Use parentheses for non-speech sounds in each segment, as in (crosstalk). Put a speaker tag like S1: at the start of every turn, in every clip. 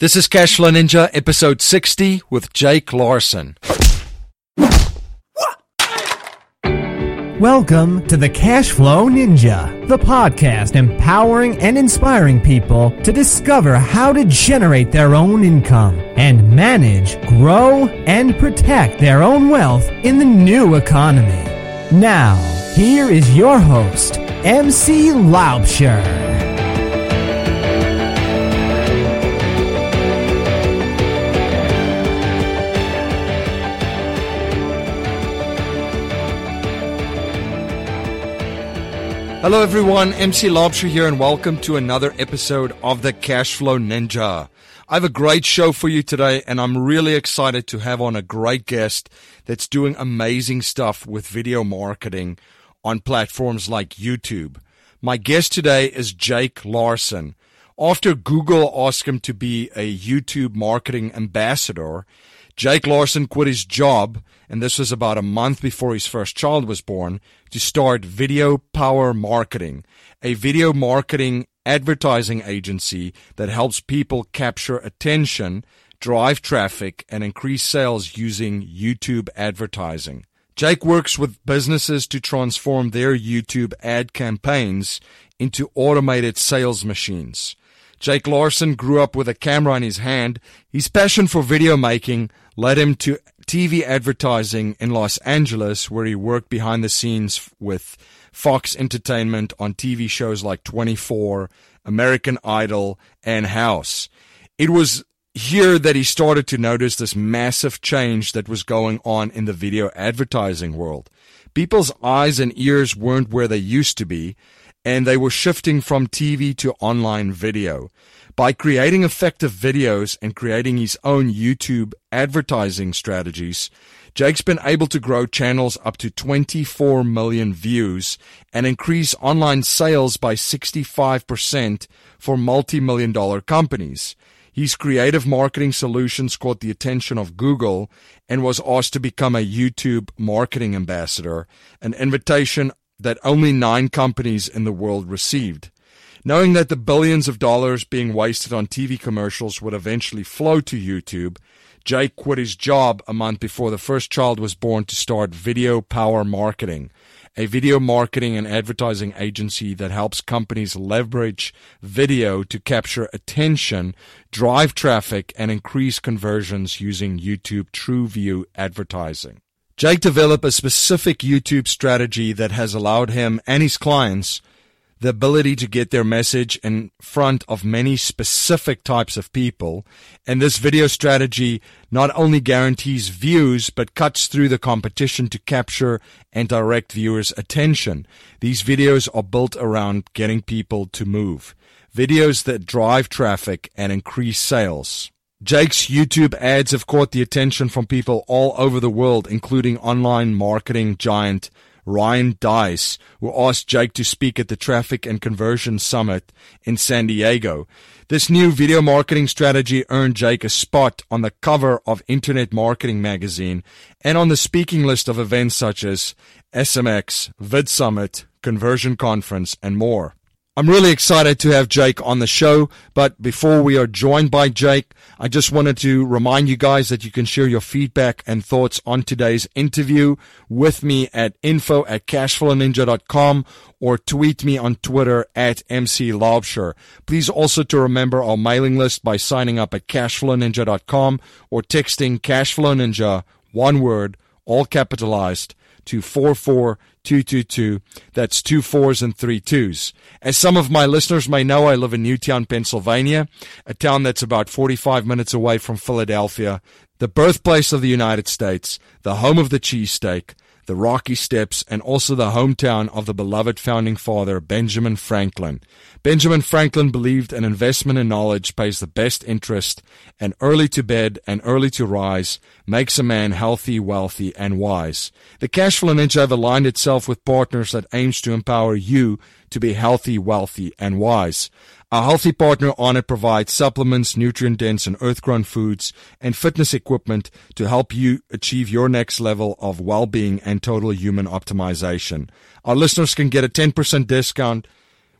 S1: This is Cashflow Ninja, episode 60 with Jake Larsen.
S2: Welcome to the Cashflow Ninja, the podcast empowering and inspiring people to discover how to generate their own income and manage, grow, and protect their own wealth in the new economy. Now, here is your host, MC Laubscher.
S1: Hello, everyone. MC Laubscher here, and welcome to another episode of the Cashflow Ninja. I have a great show for you today, and I'm really excited to have on a great guest that's doing amazing stuff with video marketing on platforms like YouTube. My guest today is Jake Larsen. After Google asked him to be a YouTube marketing ambassador, Jake Larsen quit his job, and this was about a month before his first child was born, to start Video Power Marketing, a video marketing advertising agency that helps people capture attention, drive traffic, and increase sales using YouTube advertising. Jake works with businesses to transform their YouTube ad campaigns into automated sales machines. Jake Larsen grew up with a camera in his hand. His passion for video making led him to TV advertising in Los Angeles, where he worked behind the scenes with Fox Entertainment on TV shows like 24, American Idol, and House. It was here that he started to notice this massive change that was going on in the video advertising world. People's eyes and ears weren't where they used to be and they were shifting from TV to online video. By creating effective videos and creating his own YouTube advertising strategies, Jake's been able to grow channels up to 24 million views and increase online sales by 65% for multi-million dollar companies. His creative marketing solutions caught the attention of Google and was asked to become a YouTube marketing ambassador, an invitation that only nine companies in the world received. Knowing that the billions of dollars being wasted on TV commercials would eventually flow to YouTube, Jake quit his job a month before the first child was born to start Video Power Marketing, a video marketing and advertising agency that helps companies leverage video to capture attention, drive traffic, and increase conversions using YouTube TrueView advertising. Jake developed a specific YouTube strategy that has allowed him and his clients the ability to get their message in front of many specific types of people. And this video strategy not only guarantees views, but cuts through the competition to capture and direct viewers' attention. These videos are built around getting people to move. Videos that drive traffic and increase sales. Jake's YouTube ads have caught the attention from people all over the world, including online marketing giant Ryan Deiss, who asked Jake to speak at the Traffic and Conversion Summit in San Diego. This new video marketing strategy earned Jake a spot on the cover of Internet Marketing magazine and on the speaking list of events such as SMX, VidSummit, Conversion Conference, and more. I'm really excited to have Jake on the show, but before we are joined by Jake, I just wanted to remind you guys that you can share your feedback and thoughts on today's interview with me at info at cashflowninja.com or tweet me on Twitter at MC Laubscher. Please also to remember our mailing list by signing up at cashflowninja.com or texting cashflowninja, one word, all capitalized, to 44222. That's two fours and three twos. As some of my listeners may know, I live in Newtown, Pennsylvania, a town that's about 45 minutes away from Philadelphia, the birthplace of the United States, the home of the cheesesteak, the Rocky Steps, and also the hometown of the beloved founding father, Benjamin Franklin. Benjamin Franklin believed an investment in knowledge pays the best interest, and early to bed and early to rise makes a man healthy, wealthy, and wise. The Cashflow Ninja have aligned itself with partners that aims to empower you to be healthy, wealthy, and wise. Our healthy partner Onnit provides supplements, nutrient dense and earth grown foods, and fitness equipment to help you achieve your next level of well being and total human optimization. Our listeners can get a 10% discount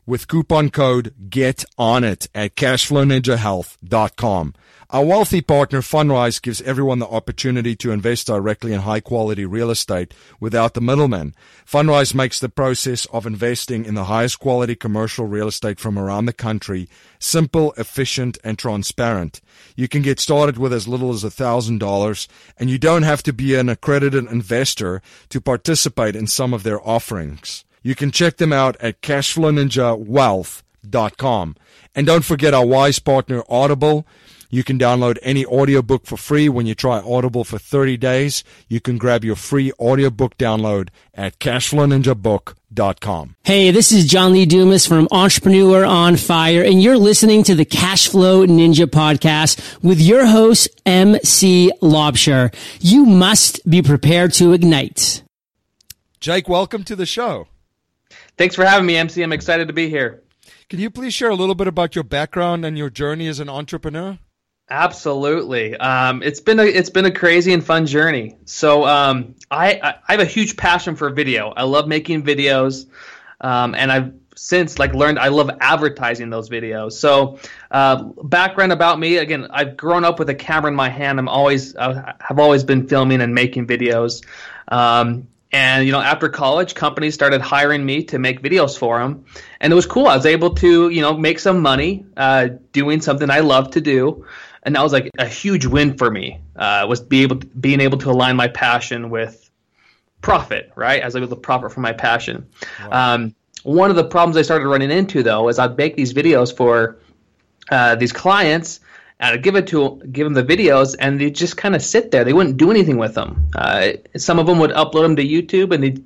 S1: with coupon code GET ON IT at cashflowninjahealth.com. Our wealthy partner Fundrise gives everyone the opportunity to invest directly in high quality real estate without the middleman. Fundrise makes the process of investing in the highest quality commercial real estate from around the country simple, efficient, and transparent. You can get started with as little as $1,000 and you don't have to be an accredited investor to participate in some of their offerings. You can check them out at cashflowninjawealth.com. And don't forget our wise partner Audible. You can download any audiobook for free when you try Audible for 30 days. You can grab your free audiobook download at cashflowninjabook.com.
S3: Hey, this is John Lee Dumas from Entrepreneur on Fire, and you're listening to the Cashflow Ninja podcast with your host, MC Laubscher. You must be prepared to ignite.
S1: Jake, welcome to the show.
S4: Thanks for having me, MC. I'm excited to be here.
S1: Can you please share a little bit about your background and your journey as an entrepreneur?
S4: Absolutely. Um, it's been a it's been a crazy and fun journey. So um, I, I, I have a huge passion for video. I love making videos, um, and I've since like learned I love advertising those videos. So uh, background about me again, I've grown up with a camera in my hand. I'm always I have always been filming and making videos. Um, and you know, after college, companies started hiring me to make videos for them, and it was cool. I was able to you know make some money uh, doing something I love to do and that was like a huge win for me. Uh, was be able to, being able to align my passion with profit, right? As I was able to profit from my passion. Wow. Um, one of the problems I started running into though is I'd make these videos for uh, these clients. I'd give it to give them the videos, and they just kind of sit there. They wouldn't do anything with them. Uh, some of them would upload them to YouTube, and they'd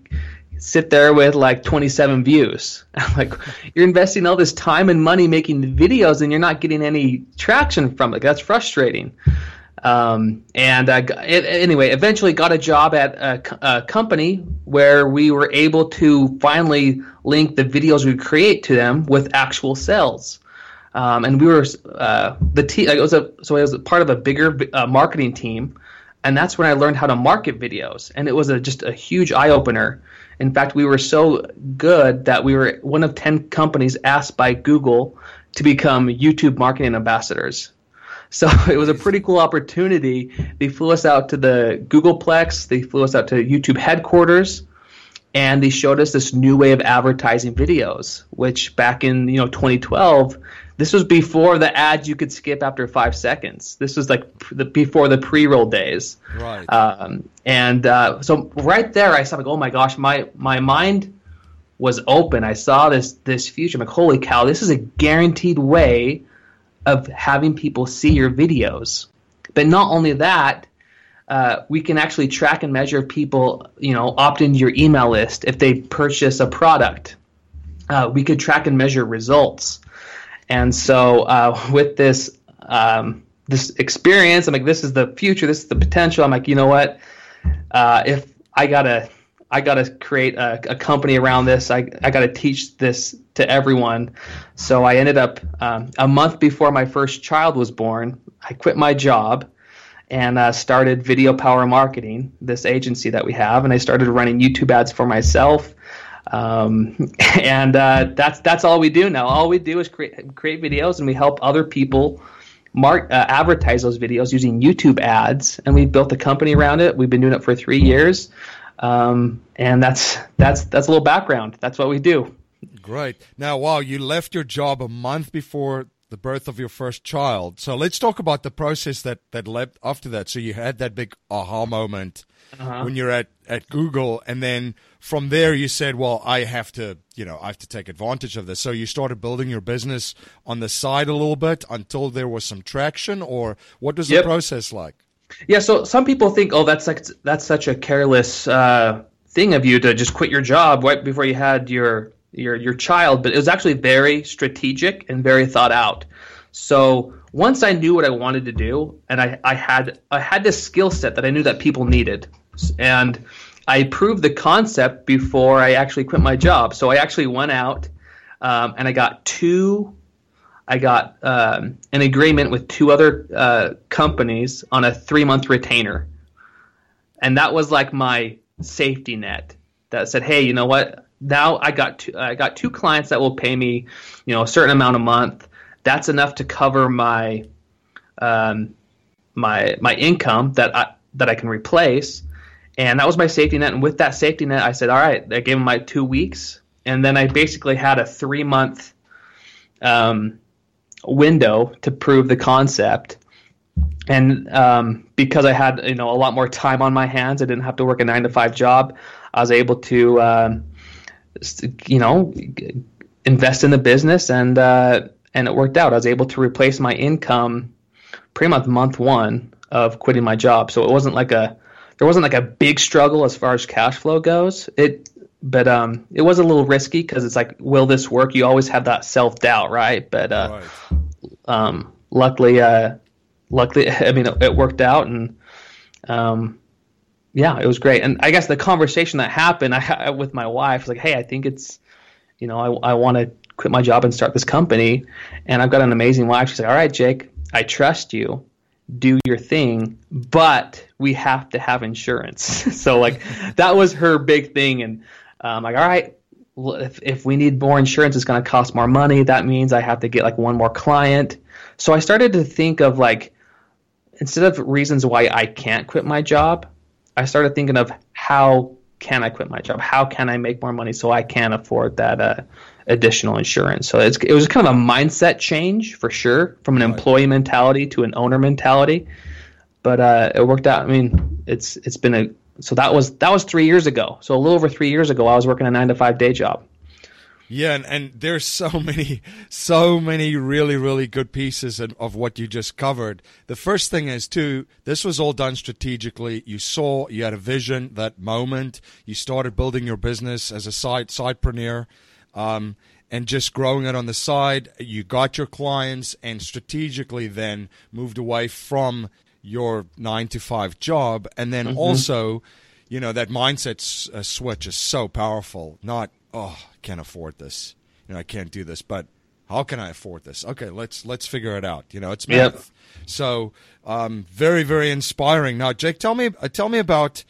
S4: sit there with like 27 views. (laughs) Like, you're investing all this time and money making videos and you're not getting any traction from it. That's frustrating. Um, and uh, anyway, eventually got a job at a, a, company where we were able to finally link the videos we create to them with actual sales. Um, and we were uh, the team. It was a so I was part of a bigger uh, marketing team, and that's when I learned how to market videos. And it was a, just a huge eye opener in fact, we were so good that we were one of 10 companies asked by Google to become YouTube marketing ambassadors. (laughs) So it was a pretty cool opportunity. They flew us out to the Googleplex, they flew us out to YouTube headquarters, and they showed us this new way of advertising videos, which back in you know 2012 this was before the ads you could skip after five seconds. This was like the, before the pre-roll days.
S1: Right.
S4: Um, and uh, so right there, I saw like, oh my gosh, my my mind was open. I saw this this future. I'm like, holy cow, this is a guaranteed way of having people see your videos. But not only that, uh, we can actually track and measure people, you know, opt into your email list if they purchase a product. Uh, we could track and measure results. And so uh, with this um, this experience, I'm like, this is the future, this is the potential. I'm like, you know what? Uh, if I gotta I gotta create a, a, company around this. I I gotta teach this to everyone. So I ended up um, a month before my first child was born. I quit my job and uh, started Video Power Marketing, this agency that we have, and I started running YouTube ads for myself. Um, (laughs) and uh, that's that's all we do now. All we do is create create videos, and we help other people mark uh, advertise those videos using YouTube ads. And we built a company around it. We've been doing it for three years, um, and that's that's that's a little background. That's what we do.
S1: Great. Now, wow, you left your job a month before the birth of your first child. So let's talk about the process that that led after that. So you had that big aha moment uh-huh. when you're at at Google, and then from there you said, "Well, I have to, you know, I have to take advantage of this." So you started building your business on the side a little bit until there was some traction, or what was yep. the process like?
S4: Yeah, so some people think, "Oh, that's like that's such a careless uh, thing of you to just quit your job right before you had your your your child, but it was actually very strategic and very thought out. So once I knew what I wanted to do, and I, I had I had this skill set that I knew that people needed, and I proved the concept before I actually quit my job. So I actually went out um, and I got two. I got um, an agreement with two other uh, companies on a three month retainer, and that was like my safety net. That said, hey, you know what? now I got two, I got two clients that will pay me, you know, a certain amount a month. That's enough to cover my um, my my income that I that I can replace, and that was my safety net. And with that safety net, I said, all right, I gave him my two weeks, and then I basically had a three month um, window to prove the concept. And um, because I had you know a lot more time on my hands, I didn't have to work a nine to five job. I was able to um, you know invest in the business and uh, and it worked out. I was able to replace my income pretty much month one of quitting my job. So it wasn't like a there wasn't like a big struggle as far as cash flow goes. It but um it was a little risky because it's like will this work? You always have that self doubt, right? But uh, right. um luckily uh luckily (laughs) I mean it, it worked out and um yeah, it was great. And I guess the conversation that happened I with my wife was like, "Hey, I think it's you know, I I want to quit my job and start this company." And I've got an amazing wife. She's like, "All right, Jake, I trust you. Do your thing, but we have to have insurance." (laughs) so like that was her big thing and um like, "All right, if if we need more insurance, it's going to cost more money. That means I have to get like one more client." So I started to think of like instead of reasons why I can't quit my job, I started thinking of how can I quit my job? How can I make more money so I can afford that uh, additional insurance? So it was kind of a mindset change for sure, from an employee mentality to an owner mentality. But uh, it worked out. I mean, it's it's been a so that was that was three years ago. So a little over three years ago, I was working a nine to five day job.
S1: Yeah, and, and there's so many, so many really, really good pieces of, of what you just covered. The first thing is too, this was all done strategically. You saw, you had a vision, that moment. You started building your business as a side sidepreneur, um, and just growing it on the side. You got your clients, and strategically then moved away from your nine to five job, and then mm-hmm. also, you know, that mindset s- uh, switch is so powerful. Not oh, I can't afford this. You know, I can't do this, but how can I afford this? Okay, let's let's figure it out. You know, it's math. Yep. So, um, very very inspiring. Now, Jake, tell me uh, tell me about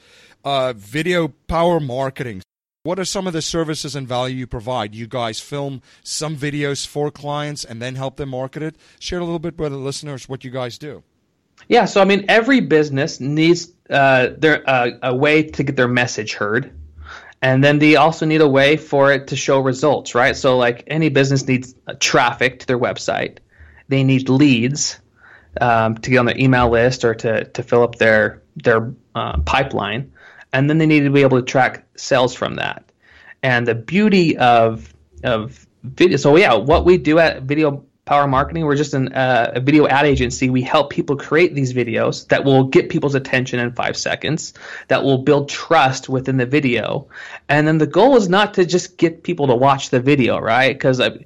S1: uh, video power marketing. What are some of the services and value you provide? You guys film some videos for clients and then help them market it. Share a little bit with the listeners what you guys do.
S4: Yeah, so I mean, every business needs uh, their uh, a way to get their message heard and then they also need a way for it to show results, right? So like any business needs traffic to their website, they need leads um, to get on their email list or to to fill up their their uh, pipeline, and then they need to be able to track sales from that. And the beauty of of video, so yeah, what we do at Video Power Marketing. We're just an, uh, a video ad agency. We help people create these videos that will get people's attention in five seconds, that will build trust within the video. And then the goal is not to just get people to watch the video, right? Because uh,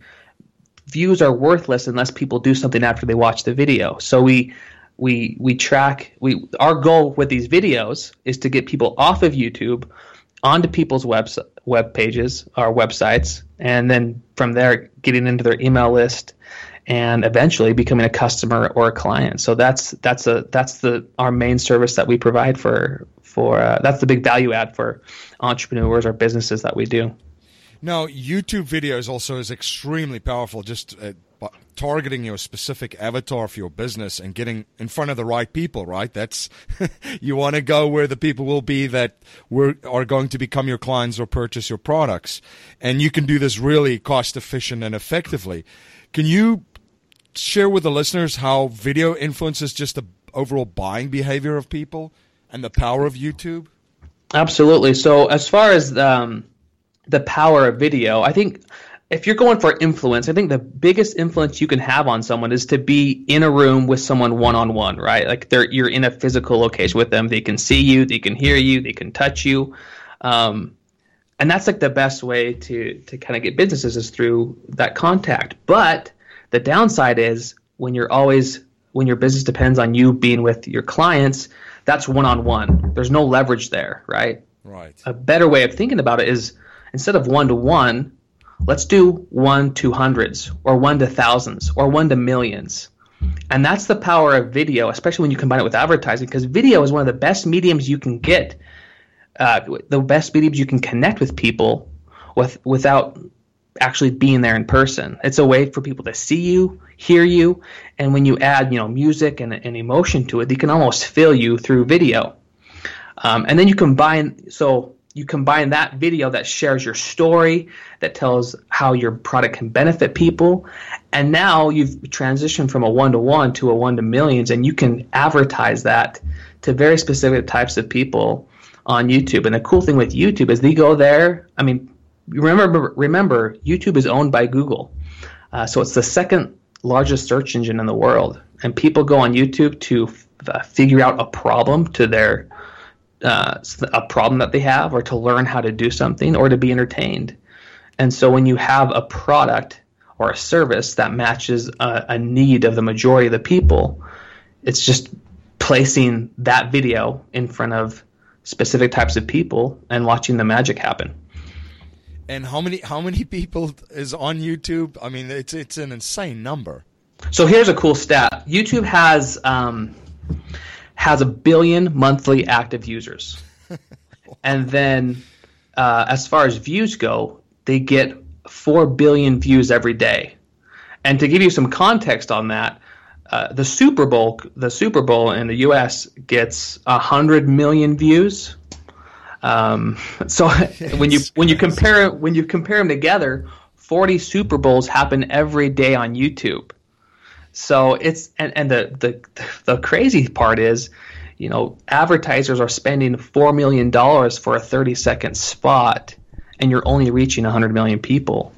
S4: views are worthless unless people do something after they watch the video. So we we we track we our goal with these videos is to get people off of YouTube onto people's web web pages or websites and then from there getting into their email list and eventually becoming a customer or a client. So that's that's a that's the our main service that we provide for for uh, that's the big value add for entrepreneurs or businesses that we do.
S1: Now, YouTube videos also is extremely powerful. Just uh, targeting your specific avatar for your business and getting in front of the right people. Right? That's (laughs) you want to go where the people will be that were, are going to become your clients or purchase your products, and you can do this really cost efficient and effectively. Can you share with the listeners how video influences just the overall buying behavior of people and the power of YouTube?
S4: Absolutely. So, as far as um, the power of video, I think if you're going for influence, I think the biggest influence you can have on someone is to be in a room with someone one on one, right? Like they're you're in a physical location with them. They can see you, they can hear you, they can touch you. Um, and that's like the best way to to kind of get businesses is through that contact. But the downside is when you're always when your business depends on you being with your clients, that's one on one. There's no leverage there, right?
S1: Right.
S4: A better way of thinking about it is instead of one to one, let's do one to hundreds or one to thousands or one to millions. And that's the power of video, especially when you combine it with advertising, because video is one of the best mediums you can get, uh, the best mediums you can connect with people with without actually being there in person. It's a way for people to see you, hear you, and when you add, you know, music and, and emotion to it, they can almost feel you through video. Um, and then you combine so you combine that video that shares your story, that tells how your product can benefit people, and now you've transitioned from a one to one to a one to millions, and you can advertise that to very specific types of people on YouTube. And the cool thing with YouTube is they go there. I mean, remember, remember, YouTube is owned by Google, uh, so it's the second largest search engine in the world, and people go on YouTube to f- uh, figure out a problem to their uh, a problem that they have, or to learn how to do something, or to be entertained. And so, when you have a product or a service that matches a, a need of the majority of the people, it's just placing that video in front of specific types of people and watching the magic happen.
S1: And how many how many people is on YouTube? I mean, it's it's an insane number.
S4: So here's a cool stat: YouTube has um, has a billion monthly active users, (laughs) and then uh, as far as views go, they get four billion views every day. And to give you some context on that, uh, the Super Bowl, the Super Bowl in the U.S. gets hundred million views. Um, (laughs) so when you when you compare when you compare them together, forty Super Bowls happen every day on YouTube. So it's and, and the, the the crazy part is, you know, advertisers are spending four million dollars for a thirty second spot, and you're only reaching hundred million people.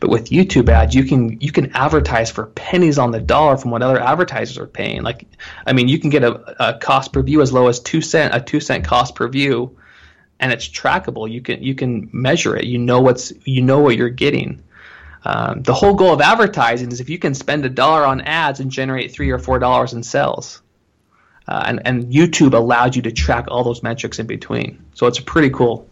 S4: But with YouTube ads, you can you can advertise for pennies on the dollar from what other advertisers are paying. Like, I mean, you can get a, a cost per view as low as two cent a two cent cost per view, and it's trackable. You can you can measure it. You know what's you know what you're getting. Um, the whole goal of advertising is if you can spend a dollar on ads and generate three or four dollars in sales. Uh, and, and YouTube allows you to track all those metrics in between. So it's pretty cool.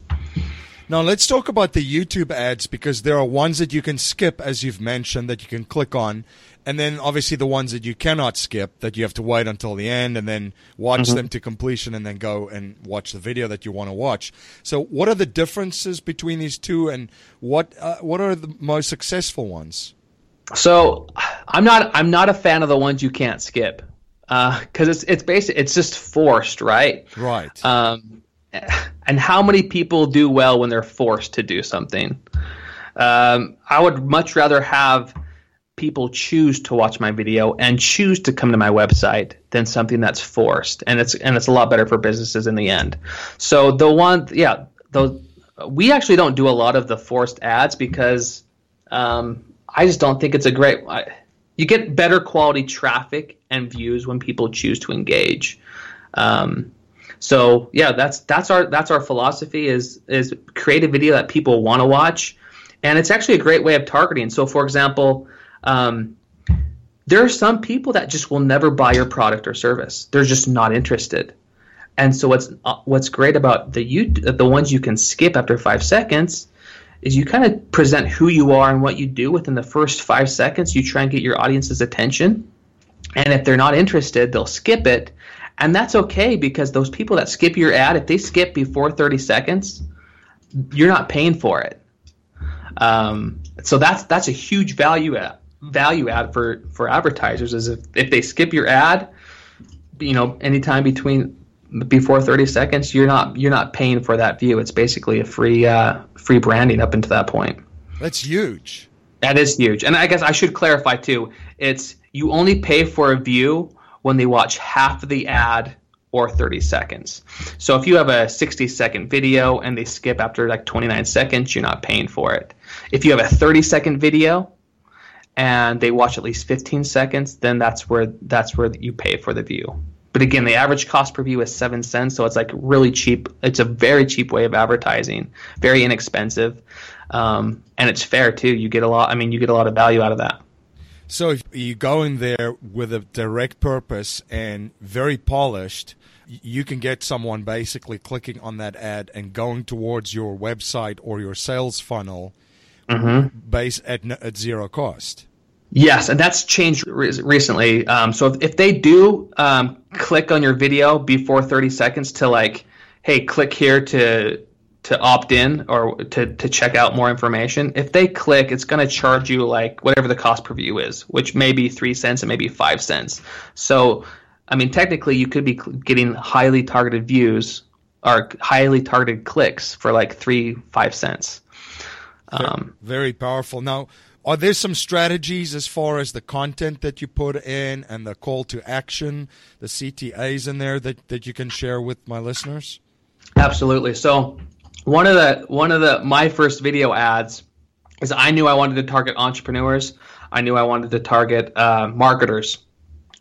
S1: Now let's talk about the YouTube ads because there are ones that you can skip, as you've mentioned, that you can click on, and then obviously the ones that you cannot skip that you have to wait until the end and then watch mm-hmm. them to completion and then go and watch the video that you want to watch. So, what are the differences between these two, and what uh, what are the most successful ones?
S4: So, I'm not I'm not a fan of the ones you can't skip because uh, it's it's basic it's just forced, right?
S1: Right.
S4: Um, and how many people do well when they're forced to do something? Um, I would much rather have people choose to watch my video and choose to come to my website than something that's forced, and it's and it's a lot better for businesses in the end. So the one, yeah, those we actually don't do a lot of the forced ads because um, I just don't think it's a great. I, you get better quality traffic and views when people choose to engage. Um, so yeah, that's that's our that's our philosophy is is create a video that people want to watch, and it's actually a great way of targeting. So for example, um, there are some people that just will never buy your product or service. They're just not interested. And so what's uh, what's great about the you the ones you can skip after five seconds is you kind of present who you are and what you do within the first five seconds. You try and get your audience's attention, and if they're not interested, they'll skip it, and that's okay because those people that skip your ad, if they skip before 30 seconds, you're not paying for it. Um, so that's that's a huge value add, value add for for advertisers is if, if they skip your ad, you know, anytime between before 30 seconds, you're not you're not paying for that view. It's basically a free uh, free branding up until that point.
S1: That's huge.
S4: That is huge. And I guess I should clarify too. It's you only pay for a view when they watch half of the ad or 30 seconds. So if you have a 60 second video and they skip after like 29 seconds, you're not paying for it. If you have a 30 second video and they watch at least 15 seconds, then that's where that's where you pay for the view. But again, the average cost per view is 7 cents, so it's like really cheap. It's a very cheap way of advertising, very inexpensive. Um, and it's fair too. You get a lot I mean, you get a lot of value out of that.
S1: So if you go in there with a direct purpose and very polished, you can get someone basically clicking on that ad and going towards your website or your sales funnel mm-hmm. base at, at zero cost.
S4: Yes, and that's changed re- recently. Um, so if, if, they do um, click on your video before 30 seconds to like, hey, click here to to opt in or to, to check out more information, if they click, it's going to charge you like whatever the cost per view is, which may be three cents and maybe five cents. So, I mean, technically, you could be getting highly targeted views or highly targeted clicks for like three, five cents.
S1: Um, very powerful. Now, are there some strategies as far as the content that you put in and the call to action, the CTAs in there that, that you can share with my listeners?
S4: Absolutely. So one of the one of the my first video ads is I knew I wanted to target entrepreneurs. I knew I wanted to target uh, marketers.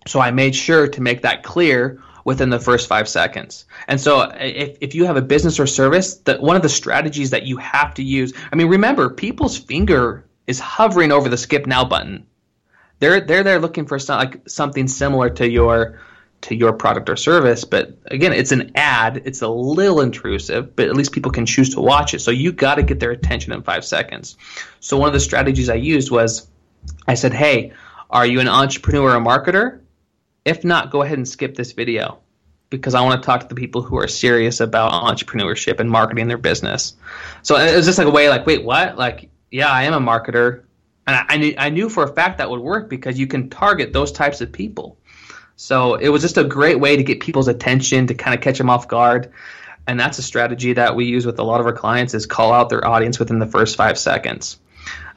S4: So I made sure to make that clear within the first five seconds. And so if, if you have a business or service, that one of the strategies that you have to use, I mean, remember, people's finger is hovering over the skip now button. They're they're there looking for some, like something similar to your to your product or service, but again, it's an ad. It's a little intrusive, but at least people can choose to watch it. So you got to get their attention in five seconds. So one of the strategies I used was, I said, "Hey, are you an entrepreneur or a marketer? If not, go ahead and skip this video." because I want to talk to the people who are serious about entrepreneurship and marketing their business. So it was just like a way, like, wait, what? Like, yeah, I am a marketer, and I, I, knew, I knew for a fact that would work because you can target those types of people. So it was just a great way to get people's attention to kind of catch them off guard, and that's a strategy that we use with a lot of our clients is call out their audience within the first five seconds.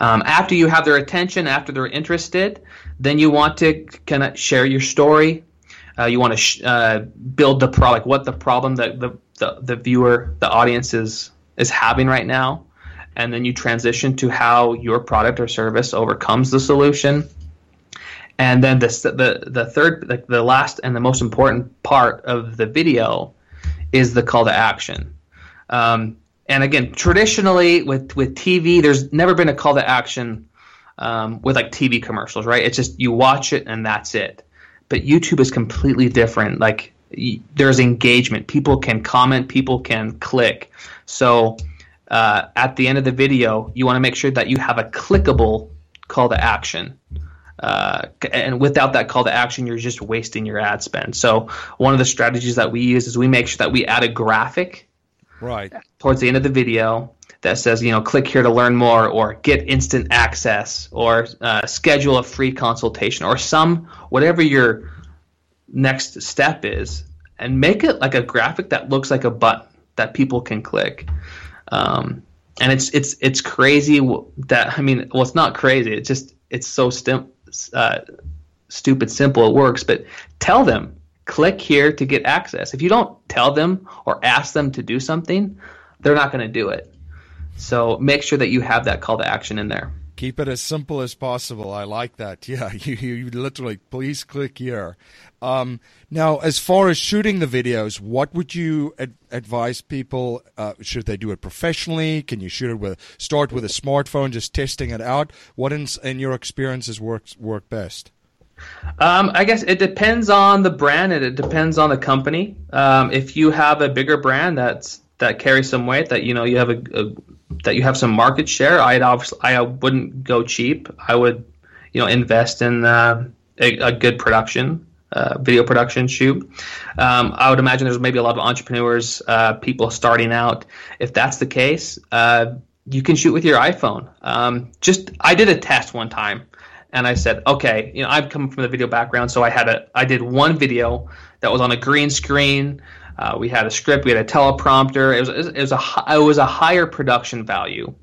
S4: Um, after you have their attention, after they're interested, then you want to kind of share your story. Uh, you want to sh- uh, build the product, what the problem that the, the, the viewer, the audience is is having right now and then you transition to how your product or service overcomes the solution. And then the the the third, the, the last and the most important part of the video is the call to action. Um, and again, traditionally with with TV, there's never been a call to action um, with like TV commercials, right? It's just you watch it and that's it. But YouTube is completely different. Like there's engagement. People can comment. People can click. So uh, at the end of the video, you want to make sure that you have a clickable call to action. Uh, and without that call to action, you're just wasting your ad spend. So one of the strategies that we use is we make sure that we add a graphic
S1: right
S4: towards the end of the video that says, you know, click here to learn more, or get instant access, or uh, schedule a free consultation, or some whatever your next step is, and make it like a graphic that looks like a button that people can click. Um, and it's it's it's crazy that I mean, well, it's not crazy. It's just it's so stim- uh, stupid simple. It works, but tell them click here to get access. If you don't tell them or ask them to do something, they're not going to do it. So make sure that you have that call to action in there.
S1: Keep it as simple as possible. I like that. (laughs) Yeah, you, you literally, please click here. Um, now, as far as shooting the videos, what would you ad- advise people? Uh, should they do it professionally? Can you shoot it with start with a smartphone, just testing it out? What in, in your experiences works work best?
S4: Um, I guess it depends on the brand and it depends on the company. Um, if you have a bigger brand that's that carries some weight, that you know you have a, a that you have some market share, I'd obviously I wouldn't go cheap. I would, you know, invest in uh, a, a, good production, uh, video production shoot. Um, I would imagine there's maybe a lot of entrepreneurs, uh, people starting out. If that's the case, uh, you can shoot with your iPhone. Um, just I did a test one time, and I said, okay, you know, I've come from the video background, so I had a I did one video that was on a green screen. Uh, we had a script, we had a teleprompter. It was it was a it was a higher production value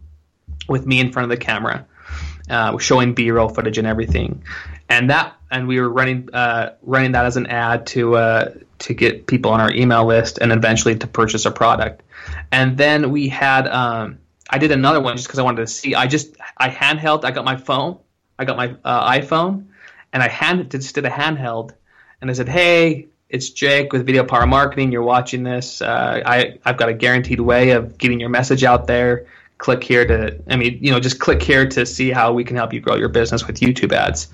S4: with me in front of the camera, uh, showing B-roll footage and everything, and that and we were running uh, running that as an ad to uh, to get people on our email list and eventually to purchase a product, and then we had um, I did another one just because I wanted to see. I just I handheld. I got my phone. I got my uh, iPhone, and I hand just did a handheld, and I said, "Hey, it's Jake with Video Power Marketing. You're watching this. Uh, I I've got a guaranteed way of getting your message out there. Click here to I mean you know just click here to see how we can help you grow your business with YouTube ads.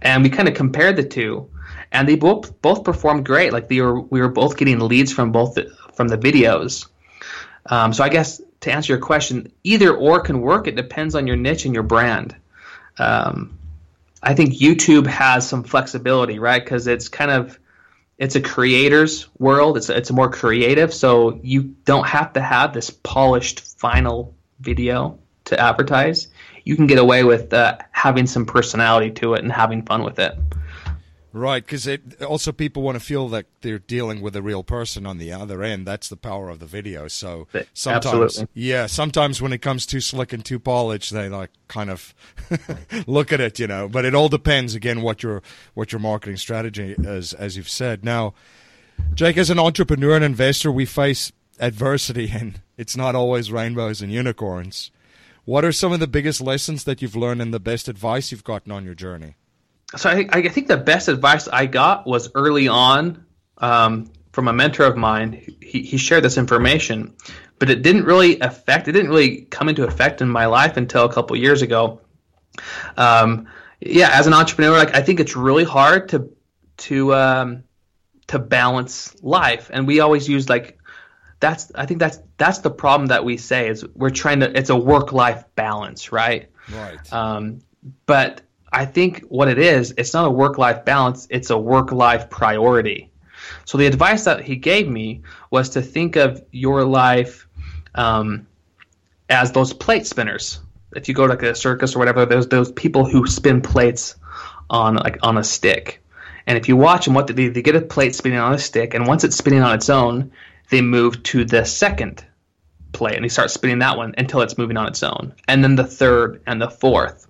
S4: And we kind of compared the two, and they both both performed great. Like we were we were both getting leads from both the, from the videos. Um, so I guess to answer your question, either or can work. It depends on your niche and your brand. Um, I think YouTube has some flexibility, right? Because it's kind of it's a creator's world. It's it's more creative, so you don't have to have this polished final video to advertise. You can get away with uh, having some personality to it and having fun with it.
S1: Right, because also people want to feel that they're dealing with a real person on the other end. That's the power of the video. So sometimes,
S4: Absolutely.
S1: yeah, sometimes when it comes too slick and too polished, they like kind of (laughs) look at it, you know. But it all depends again what your what your marketing strategy is, as you've said. Now, Jake, as an entrepreneur and investor, we face adversity, (laughs) and it's not always rainbows and unicorns. What are some of the biggest lessons that you've learned and the best advice you've gotten on your journey?
S4: So I, I think the best advice I got was early on um, from a mentor of mine. He, he shared this information, but it didn't really affect. It didn't really come into effect in my life until a couple years ago. Um, yeah, as an entrepreneur, like I think it's really hard to to um, to balance life, and we always use like that's. I think that's that's the problem that we say is we're trying to. It's a work life balance, right?
S1: Right.
S4: Um, but I think what it is, it's not a work life balance, it's a work life priority. So the advice that he gave me was to think of your life um, as those plate spinners. If you go to like a circus or whatever, there's those people who spin plates on like on a stick. And if you watch them, what they do, they get a plate spinning on a stick, and once it's spinning on its own, they move to the second plate and they start spinning that one until it's moving on its own, and then the third and the fourth.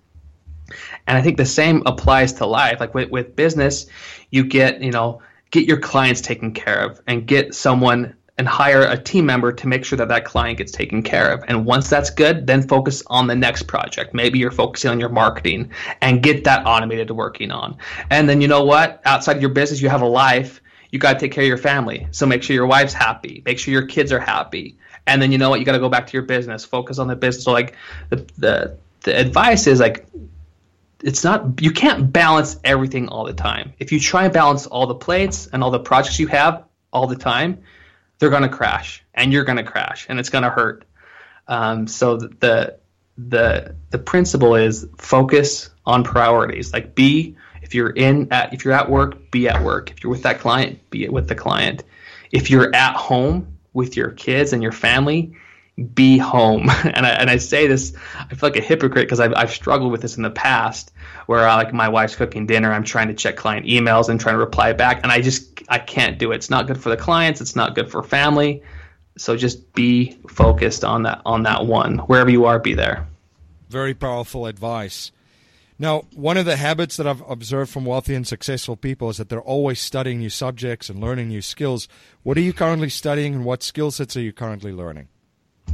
S4: And I think the same applies to life. Like with, with business, you get, you know, get your clients taken care of and get someone and hire a team member to make sure that that client gets taken care of. And once that's good, then focus on the next project. Maybe you're focusing on your marketing and get that automated working on. And then you know what? Outside of your business, you have a life. You got to take care of your family. So make sure your wife's happy. Make sure your kids are happy. And then you know what? You got to go back to your business. Focus on the business. So like the the, the advice is like it's not you can't balance everything all the time. If you try and balance all the plates and all the projects you have all the time, they're going to crash, and you're going to crash, and it's going to hurt. Um, so the the the principle is focus on priorities. Like be if you're in at if you're at work, be at work. If you're with that client, be it with the client. If you're at home with your kids and your family, be home. (laughs) And I, and I say this, I feel like a hypocrite because I've, I've struggled with this in the past where uh, like my wife's cooking dinner, I'm trying to check client emails and trying to reply back. And I just, I can't do it. It's not good for the clients. It's not good for family. So just be focused on that, on that one, wherever you are, be there.
S1: Very powerful advice. Now, one of the habits that I've observed from wealthy and successful people is that they're always studying new subjects and learning new skills. What are you currently studying and what skill sets are you currently learning?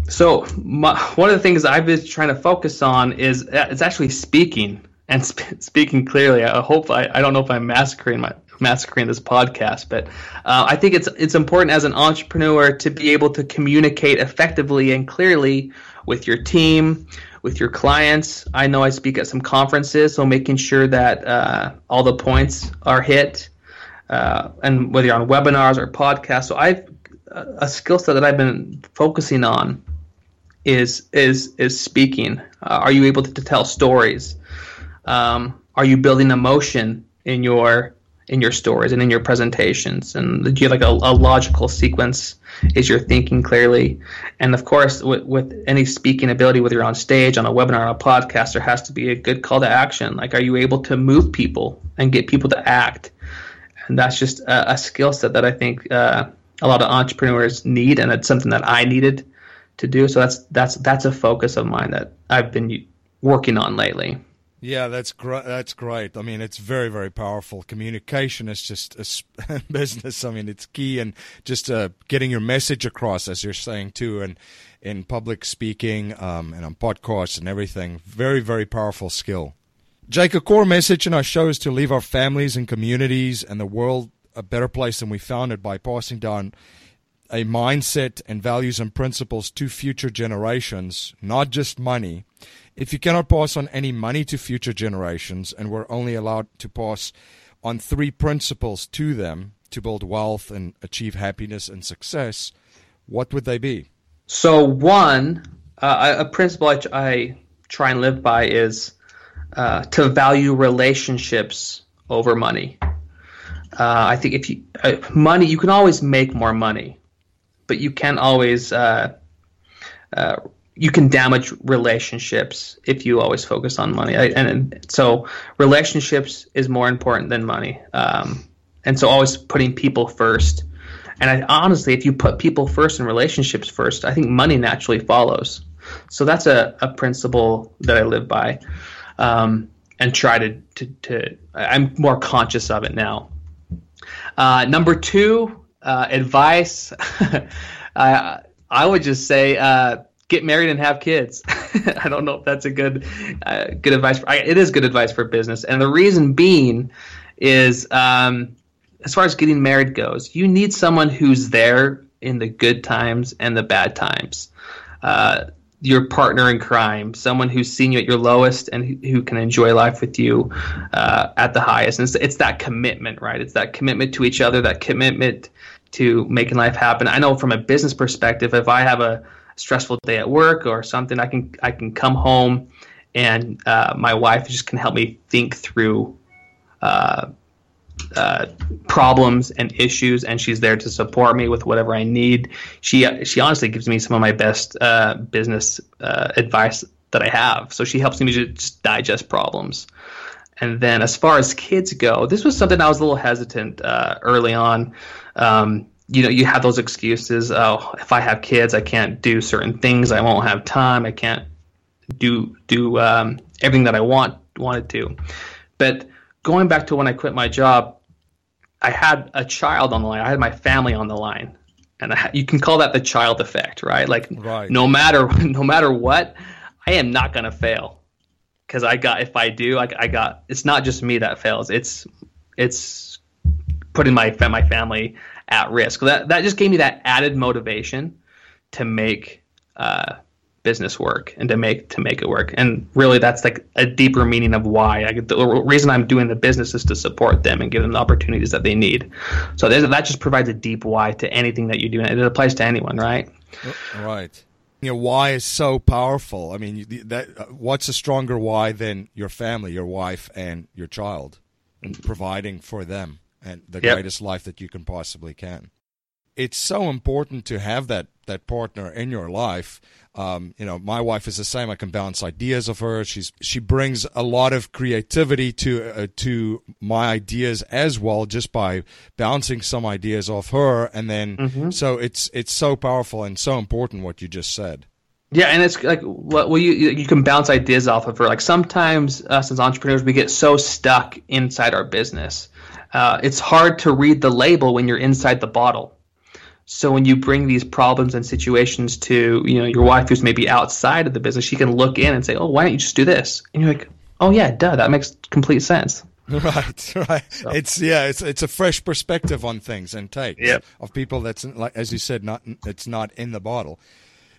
S4: So my, one of the things I've been trying to focus on is it's actually speaking and sp- (laughs) speaking clearly. I hope I, I don't know if I'm massacring my massacring this podcast, but uh, I think it's it's important as an entrepreneur to be able to communicate effectively and clearly with your team, with your clients. I know I speak at some conferences, so making sure that uh, all the points are hit, uh, and whether you're on webinars or podcasts. So I've a skill set that I've been focusing on is is is speaking. Uh, are you able to, to tell stories? Um, are you building emotion in your in your stories and in your presentations? And do you have like a, a logical sequence? Is your thinking clearly? And of course, with, with any speaking ability, whether you're on stage, on a webinar, on a podcast, there has to be a good call to action. Like, are you able to move people and get people to act? And that's just a, a skill set that I think uh, a lot of entrepreneurs need, and it's something that I needed to do. So that's that's that's a focus of mine that I've been working on lately.
S1: Yeah, that's great. That's great. I mean, it's very, very powerful. Communication is just a (laughs) business. I mean, it's key, and just uh, getting your message across, as you're saying too, and in public speaking, um, and on podcasts and everything. Very, very powerful skill. Jake, a core message in our show is to leave our families and communities and the world a better place than we found it by passing down a mindset and values and principles to future generations, not just money. If you cannot pass on any money to future generations, and we're only allowed to pass on three principles to them to build wealth and achieve happiness and success, what would they be?
S4: So, one, uh, a principle I, I, try and live by is uh, to value relationships over money. uh, I think if you uh, money, you can always make more money, but you can always uh, uh, you can damage relationships if you always focus on money. I, and so relationships is more important than money. Um, and so always putting people first. And I, honestly, if you put people first and relationships first, I think money naturally follows. So that's a, a principle that I live by, um, and try to, to, to. I'm more conscious of it now. Uh, number two, uh, advice. (laughs) I, I would just say uh, get married and have kids. (laughs) I don't know if that's a good uh, good advice. For, I, it is good advice for business, and the reason being is um, as far as getting married goes, you need someone who's there in the good times and the bad times. Uh, your partner in crime, someone who's seen you at your lowest and who can enjoy life with you uh, at the highest. And it's, it's that commitment, right? It's that commitment to each other, that commitment to making life happen. I know from a business perspective, if I have a stressful day at work or something, I can I can come home and uh, my wife just can help me think through uh, uh, problems and issues, and she's there to support me with whatever I need. She she honestly gives me some of my best uh, business uh, advice that I have. So she helps me to just digest problems. And then as far as kids go, this was something I was a little hesitant uh, early on. Um, you know, you have those excuses. Oh, if I have kids, I can't do certain things. I won't have time. I can't do do um, everything that I want wanted to. But going back to when I quit my job, I had a child on the line. I had my family on the line, and I, you can call that the child effect, right? Like, right. no matter (laughs) no matter what, I am not going to fail because I got. If I do, I, I got. It's not just me that fails. It's it's putting my my family at risk. That that just gave me that added motivation to make uh, business work and to make to make it work. And really, that's like a deeper meaning of why. I, the reason I'm doing the business is to support them and give them the opportunities that they need. So that just provides a deep why to anything that you do, and it applies to anyone, right?
S1: Right. You know, why is so powerful. I mean, that what's a stronger why than your family, your wife, and your child, providing for them and the yep. greatest life that you can possibly can. It's so important to have that that partner in your life. Um, you know, my wife is the same. I can bounce ideas of her. She's she brings a lot of creativity to uh, to my ideas as well, just by bouncing some ideas off her. And then, mm-hmm. so it's it's so powerful and so important what you just said.
S4: Yeah, and it's like well, you you can bounce ideas off of her. Like sometimes us as entrepreneurs, we get so stuck inside our business uh, it's hard to read the label when you're inside the bottle. So when you bring these problems and situations to you know your wife who's maybe outside of the business, she can look in and say, "Oh, why don't you just do this?" And you're like, "Oh yeah, duh, that makes complete sense." (laughs)
S1: Right, right. So. It's yeah, it's it's a fresh perspective on things and take
S4: yep.
S1: of people that's like as you said, not it's not in the bottle.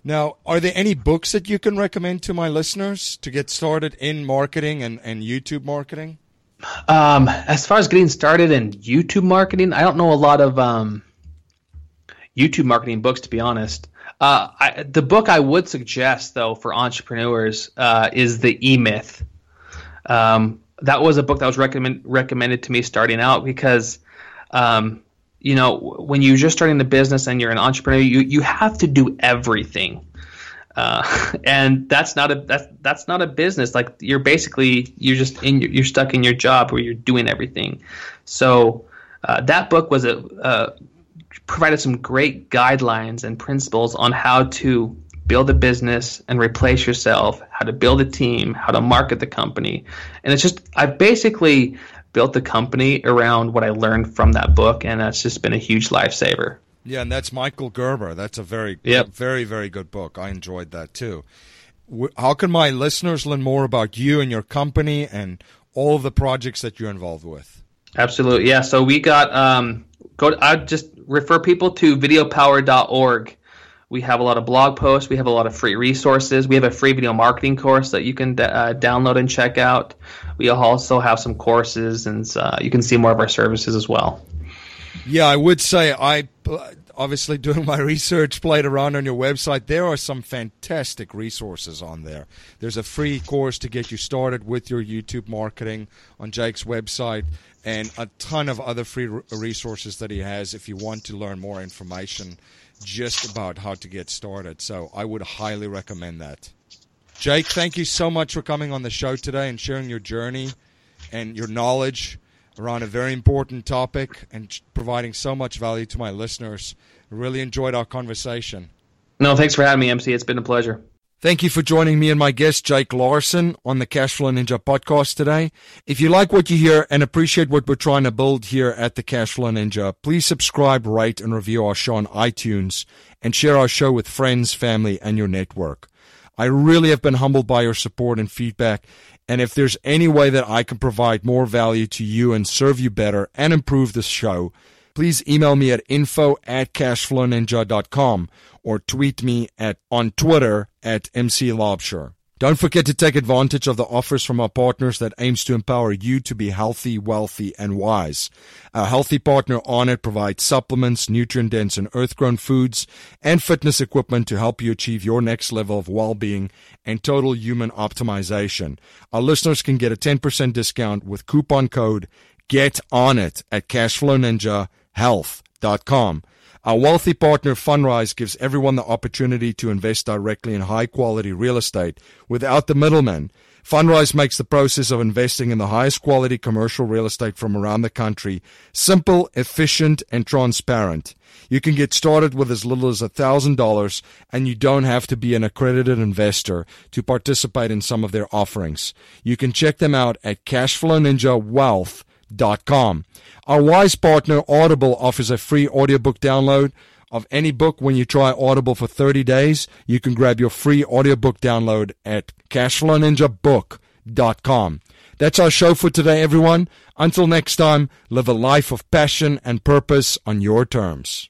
S1: Now, are there any books that you can recommend to my listeners to get started in marketing and, and YouTube marketing?
S4: Um, as far as getting started in YouTube marketing, I don't know a lot of um, YouTube marketing books, to be honest. Uh, I, the book I would suggest, though, for entrepreneurs uh, is The E Myth. Um, that was a book that was recommend, recommended to me starting out because, um, you know, when you're just starting the business and you're an entrepreneur, you, you have to do everything. Uh, (laughs) and that's not a that's that's not a business. Like you're basically you're just in you're stuck in your job where you're doing everything. So uh, that book was a uh, provided some great guidelines and principles on how to build a business and replace yourself, how to build a team, how to market the company, and it's just I've basically built the company around what I learned from that book, and that's just been a huge lifesaver.
S1: Yeah, and that's Michael Gerber. That's a very, yep. very, very good book. I enjoyed that too. How can my listeners learn more about you and your company and all of the projects that you're involved with?
S4: Absolutely, yeah. So we got um, go. I just refer people to videopower.org. We have a lot of blog posts. We have a lot of free resources. We have a free video marketing course that you can uh, download and check out. We also have some courses, and uh, you can see more of our services as well.
S1: Yeah, I would say I obviously doing my research, played around on your website. There are some fantastic resources on there. There's a free course to get you started with your YouTube marketing on Jake's website, and a ton of other free resources that he has if you want to learn more information just about how to get started. So I would highly recommend that. Jake, thank you so much for coming on the show today and sharing your journey and your knowledge around a very important topic and providing so much value to my listeners. Really enjoyed our conversation.
S4: No, thanks for having me, MC. It's been a pleasure.
S1: Thank you for joining me and my guest, Jake Larsen, on the Cashflow Ninja podcast today. If you like what you hear and appreciate what we're trying to build here at the Cashflow Ninja, please subscribe, rate, and review our show on iTunes and share our show with friends, family, and your network. I really have been humbled by your support and feedback. And if there's any way that I can provide more value to you and serve you better and improve the show, please email me at info at cashflowninja.com or tweet me at on Twitter at MC. Don't forget to take advantage of the offers from our partners that aims to empower you to be healthy, wealthy, and wise. Our healthy partner Onnit provides supplements, nutrient dense and earth grown foods, and fitness equipment to help you achieve your next level of well being and total human optimization. Our listeners can get a 10% discount with coupon code GET ON IT at cashflowninjahealth.com. Our wealthy partner Fundrise gives everyone the opportunity to invest directly in high quality real estate without the middleman. Fundrise makes the process of investing in the highest quality commercial real estate from around the country simple, efficient, and transparent. You can get started with as little as $1,000 and you don't have to be an accredited investor to participate in some of their offerings. You can check them out at Our wise partner Audible offers a free audiobook download of any book when you try Audible for 30 days. You can grab your free audiobook download at cashflowninjabook.com. That's our show for today, everyone. Until next time, live a life of passion and purpose on your terms.